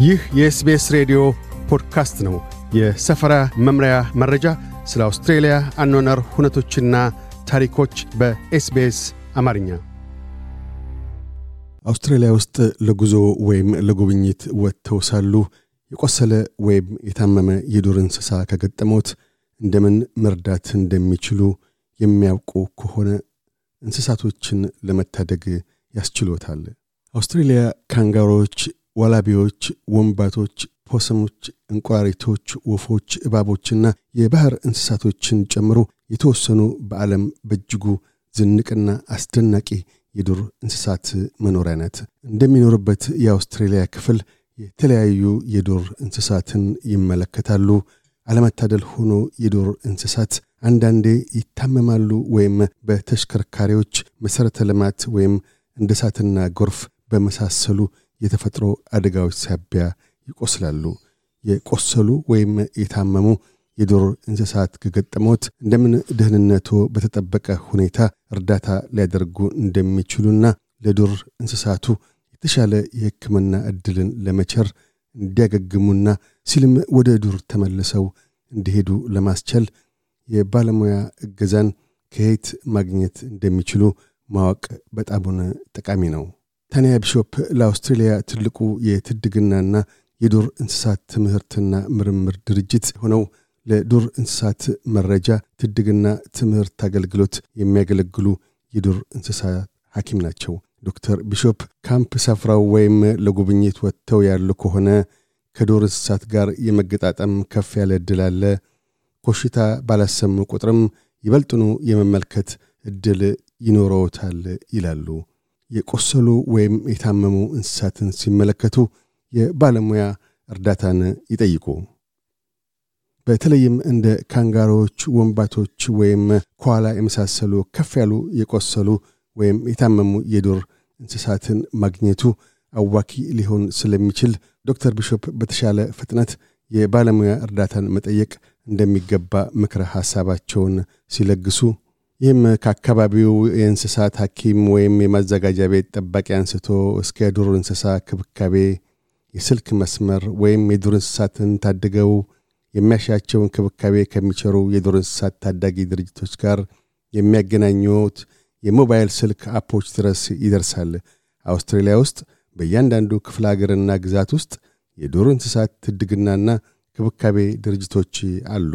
ይህ የ SBS ሬዲዮ ፖድካስት ነው። የሰፈራ መምሪያ መረጃ፣ ስለ አውስትሬልያ አኗኗር ሁነቶችና ታሪኮች በ SBS አማርኛ። አውስትራሊያ ውስጥ ለጉዞ ወይም ለጉብኝት ወጥተው ሳሉ የቆሰለ ወይም የታመመ የዱር እንስሳ ከገጠሞት እንደምን መርዳት እንደሚችሉ የሚያውቁ ከሆነ እንስሳቶችን ለመታደግ ያስችሎታል። አውስትሬልያ ካንጋሮዎች፣ ዋላቢዎች፣ ወንባቶች፣ ፖሰሞች፣ እንቁራሪቶች፣ ወፎች፣ እባቦችና የባህር እንስሳቶችን ጨምሮ የተወሰኑ በዓለም በእጅጉ ዝንቅና አስደናቂ የዱር እንስሳት መኖሪያ ናት። እንደሚኖርበት የአውስትሬልያ ክፍል የተለያዩ የዱር እንስሳትን ይመለከታሉ። አለመታደል ሆኖ የዱር እንስሳት አንዳንዴ ይታመማሉ ወይም በተሽከርካሪዎች መሠረተ ልማት ወይም እንደ እሳትና ጎርፍ በመሳሰሉ የተፈጥሮ አደጋዎች ሳቢያ ይቆስላሉ። የቆሰሉ ወይም የታመሙ የዱር እንስሳት ከገጠሞት እንደምን ደህንነቱ በተጠበቀ ሁኔታ እርዳታ ሊያደርጉ እንደሚችሉና ለዱር እንስሳቱ የተሻለ የሕክምና ዕድልን ለመቸር እንዲያገግሙና ሲልም ወደ ዱር ተመልሰው እንዲሄዱ ለማስቻል የባለሙያ እገዛን ከየት ማግኘት እንደሚችሉ ማወቅ በጣሙን ጠቃሚ ነው። ታንያ ቢሾፕ ለአውስትሬልያ ትልቁ የትድግናና የዱር እንስሳት ትምህርትና ምርምር ድርጅት ሆነው ለዱር እንስሳት መረጃ ትድግና ትምህርት አገልግሎት የሚያገለግሉ የዱር እንስሳት ሐኪም ናቸው። ዶክተር ቢሾፕ ካምፕ ሰፍራው ወይም ለጉብኝት ወጥተው ያሉ ከሆነ ከዱር እንስሳት ጋር የመገጣጠም ከፍ ያለ ዕድል አለ። ኮሽታ ባላሰሙ ቁጥርም ይበልጥኑ የመመልከት ዕድል ይኖረውታል ይላሉ። የቆሰሉ ወይም የታመሙ እንስሳትን ሲመለከቱ የባለሙያ እርዳታን ይጠይቁ። በተለይም እንደ ካንጋሮዎች፣ ወንባቶች ወይም ኳላ የመሳሰሉ ከፍ ያሉ የቆሰሉ ወይም የታመሙ የዱር እንስሳትን ማግኘቱ አዋኪ ሊሆን ስለሚችል ዶክተር ቢሾፕ በተሻለ ፍጥነት የባለሙያ እርዳታን መጠየቅ እንደሚገባ ምክረ ሐሳባቸውን ሲለግሱ ይህም ከአካባቢው የእንስሳት ሐኪም ወይም የማዘጋጃ ቤት ጠባቂ አንስቶ እስከ የዱር እንስሳ ክብካቤ የስልክ መስመር ወይም የዱር እንስሳትን ታድገው የሚያሻቸውን ክብካቤ ከሚቸሩ የዱር እንስሳት ታዳጊ ድርጅቶች ጋር የሚያገናኙት የሞባይል ስልክ አፖች ድረስ ይደርሳል። አውስትራሊያ ውስጥ በእያንዳንዱ ክፍለ አገርና ግዛት ውስጥ የዱር እንስሳት ትድግናና ክብካቤ ድርጅቶች አሉ።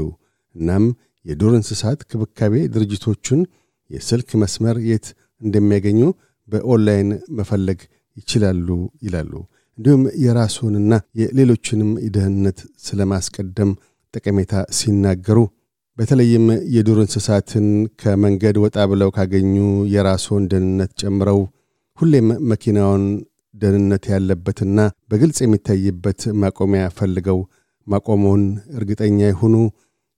እናም የዱር እንስሳት ክብካቤ ድርጅቶቹን የስልክ መስመር የት እንደሚያገኙ በኦንላይን መፈለግ ይችላሉ ይላሉ። እንዲሁም የራስዎንና የሌሎችንም ደህንነት ስለማስቀደም ጠቀሜታ ሲናገሩ በተለይም የዱር እንስሳትን ከመንገድ ወጣ ብለው ካገኙ የራስዎን ደህንነት ጨምረው ሁሌም መኪናውን ደህንነት ያለበትና በግልጽ የሚታይበት ማቆሚያ ፈልገው ማቆመውን እርግጠኛ ይሁኑ።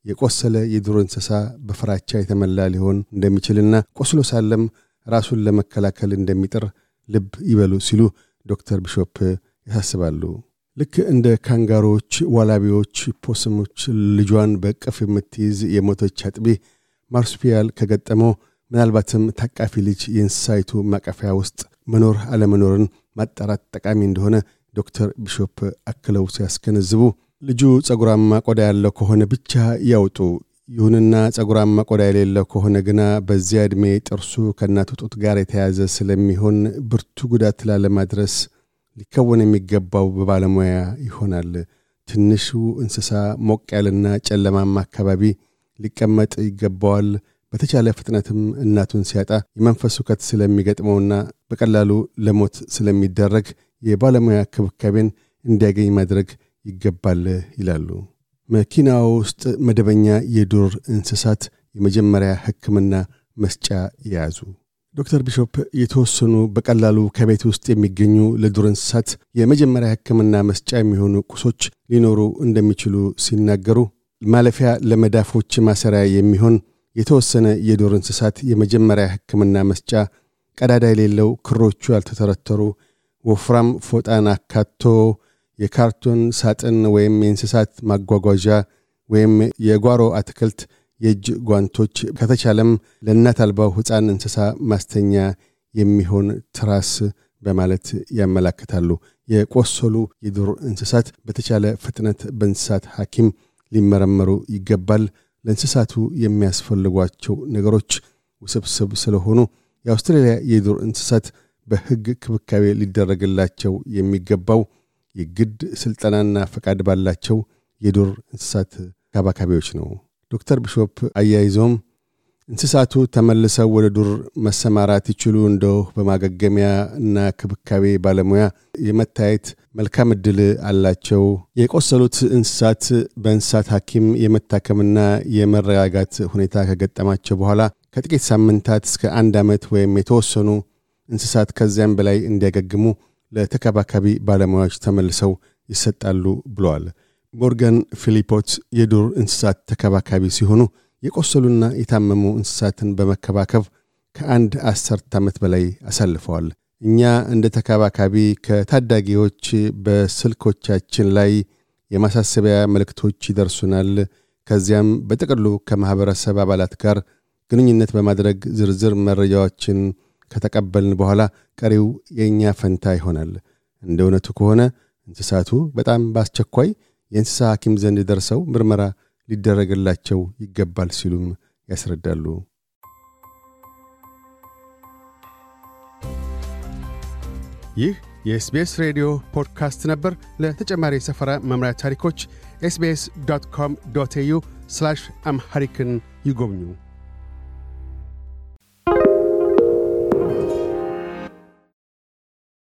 የቆሰለ የዱር እንስሳ በፍራቻ የተመላ ሊሆን እንደሚችልና ቆስሎ ሳለም ራሱን ለመከላከል እንደሚጥር ልብ ይበሉ ሲሉ ዶክተር ቢሾፕ ያሳስባሉ። ልክ እንደ ካንጋሮዎች፣ ዋላቢዎች፣ ፖስሞች ልጇን በእቅፍ የምትይዝ የሞተች አጥቢ marsupial ከገጠመው ምናልባትም ታቃፊ ልጅ የእንስሳይቱ ማቀፊያ ውስጥ መኖር አለመኖርን ማጣራት ጠቃሚ እንደሆነ ዶክተር ቢሾፕ አክለው ሲያስገነዝቡ ልጁ ጸጉራማ ቆዳ ያለው ከሆነ ብቻ ያውጡ። ይሁንና ጸጉራማ ቆዳ የሌለው ከሆነ ግና በዚያ ዕድሜ ጥርሱ ከእናቱ ጡት ጋር የተያዘ ስለሚሆን ብርቱ ጉዳት ላለማድረስ ሊከወን የሚገባው በባለሙያ ይሆናል። ትንሹ እንስሳ ሞቅ ያለና ጨለማማ አካባቢ ሊቀመጥ ይገባዋል። በተቻለ ፍጥነትም እናቱን ሲያጣ የመንፈስ ውከት ስለሚገጥመውና በቀላሉ ለሞት ስለሚደረግ የባለሙያ ክብካቤን እንዲያገኝ ማድረግ ይገባል ይላሉ። መኪና ውስጥ መደበኛ የዱር እንስሳት የመጀመሪያ ሕክምና መስጫ የያዙ ዶክተር ቢሾፕ የተወሰኑ በቀላሉ ከቤት ውስጥ የሚገኙ ለዱር እንስሳት የመጀመሪያ ሕክምና መስጫ የሚሆኑ ቁሶች ሊኖሩ እንደሚችሉ ሲናገሩ ማለፊያ ለመዳፎች ማሰሪያ የሚሆን የተወሰነ የዱር እንስሳት የመጀመሪያ ሕክምና መስጫ ቀዳዳ የሌለው ክሮቹ ያልተተረተሩ ወፍራም ፎጣን አካቶ የካርቶን ሳጥን ወይም የእንስሳት ማጓጓዣ ወይም የጓሮ አትክልት የእጅ ጓንቶች ከተቻለም ለእናት አልባው ሕፃን እንስሳ ማስተኛ የሚሆን ትራስ በማለት ያመላክታሉ። የቆሰሉ የዱር እንስሳት በተቻለ ፍጥነት በእንስሳት ሐኪም ሊመረመሩ ይገባል። ለእንስሳቱ የሚያስፈልጓቸው ነገሮች ውስብስብ ስለሆኑ የአውስትራሊያ የዱር እንስሳት በሕግ ክብካቤ ሊደረግላቸው የሚገባው የግድ ሥልጠናና ፈቃድ ባላቸው የዱር እንስሳት ከባካቢዎች ነው። ዶክተር ቢሾፕ አያይዞም እንስሳቱ ተመልሰው ወደ ዱር መሰማራት ይችሉ እንደው በማገገሚያ እና ክብካቤ ባለሙያ የመታየት መልካም ዕድል አላቸው። የቆሰሉት እንስሳት በእንስሳት ሐኪም የመታከምና የመረጋጋት ሁኔታ ከገጠማቸው በኋላ ከጥቂት ሳምንታት እስከ አንድ ዓመት ወይም የተወሰኑ እንስሳት ከዚያም በላይ እንዲያገግሙ ለተከባካቢ ባለሙያዎች ተመልሰው ይሰጣሉ ብለዋል። ሞርጋን ፊሊፖት የዱር እንስሳት ተከባካቢ ሲሆኑ የቆሰሉና የታመሙ እንስሳትን በመከባከብ ከአንድ አሰርት ዓመት በላይ አሳልፈዋል። እኛ እንደ ተከባካቢ ከታዳጊዎች በስልኮቻችን ላይ የማሳሰቢያ መልእክቶች ይደርሱናል። ከዚያም በጥቅሉ ከማኅበረሰብ አባላት ጋር ግንኙነት በማድረግ ዝርዝር መረጃዎችን ከተቀበልን በኋላ ቀሪው የእኛ ፈንታ ይሆናል። እንደ እውነቱ ከሆነ እንስሳቱ በጣም በአስቸኳይ የእንስሳ ሐኪም ዘንድ ደርሰው ምርመራ ሊደረግላቸው ይገባል ሲሉም ያስረዳሉ። ይህ የኤስቤስ ሬዲዮ ፖድካስት ነበር። ለተጨማሪ የሰፈራ መምሪያ ታሪኮች ኤስቤስ ዶት ኮም ዶት ኤዩ አምሐሪክን ይጎብኙ።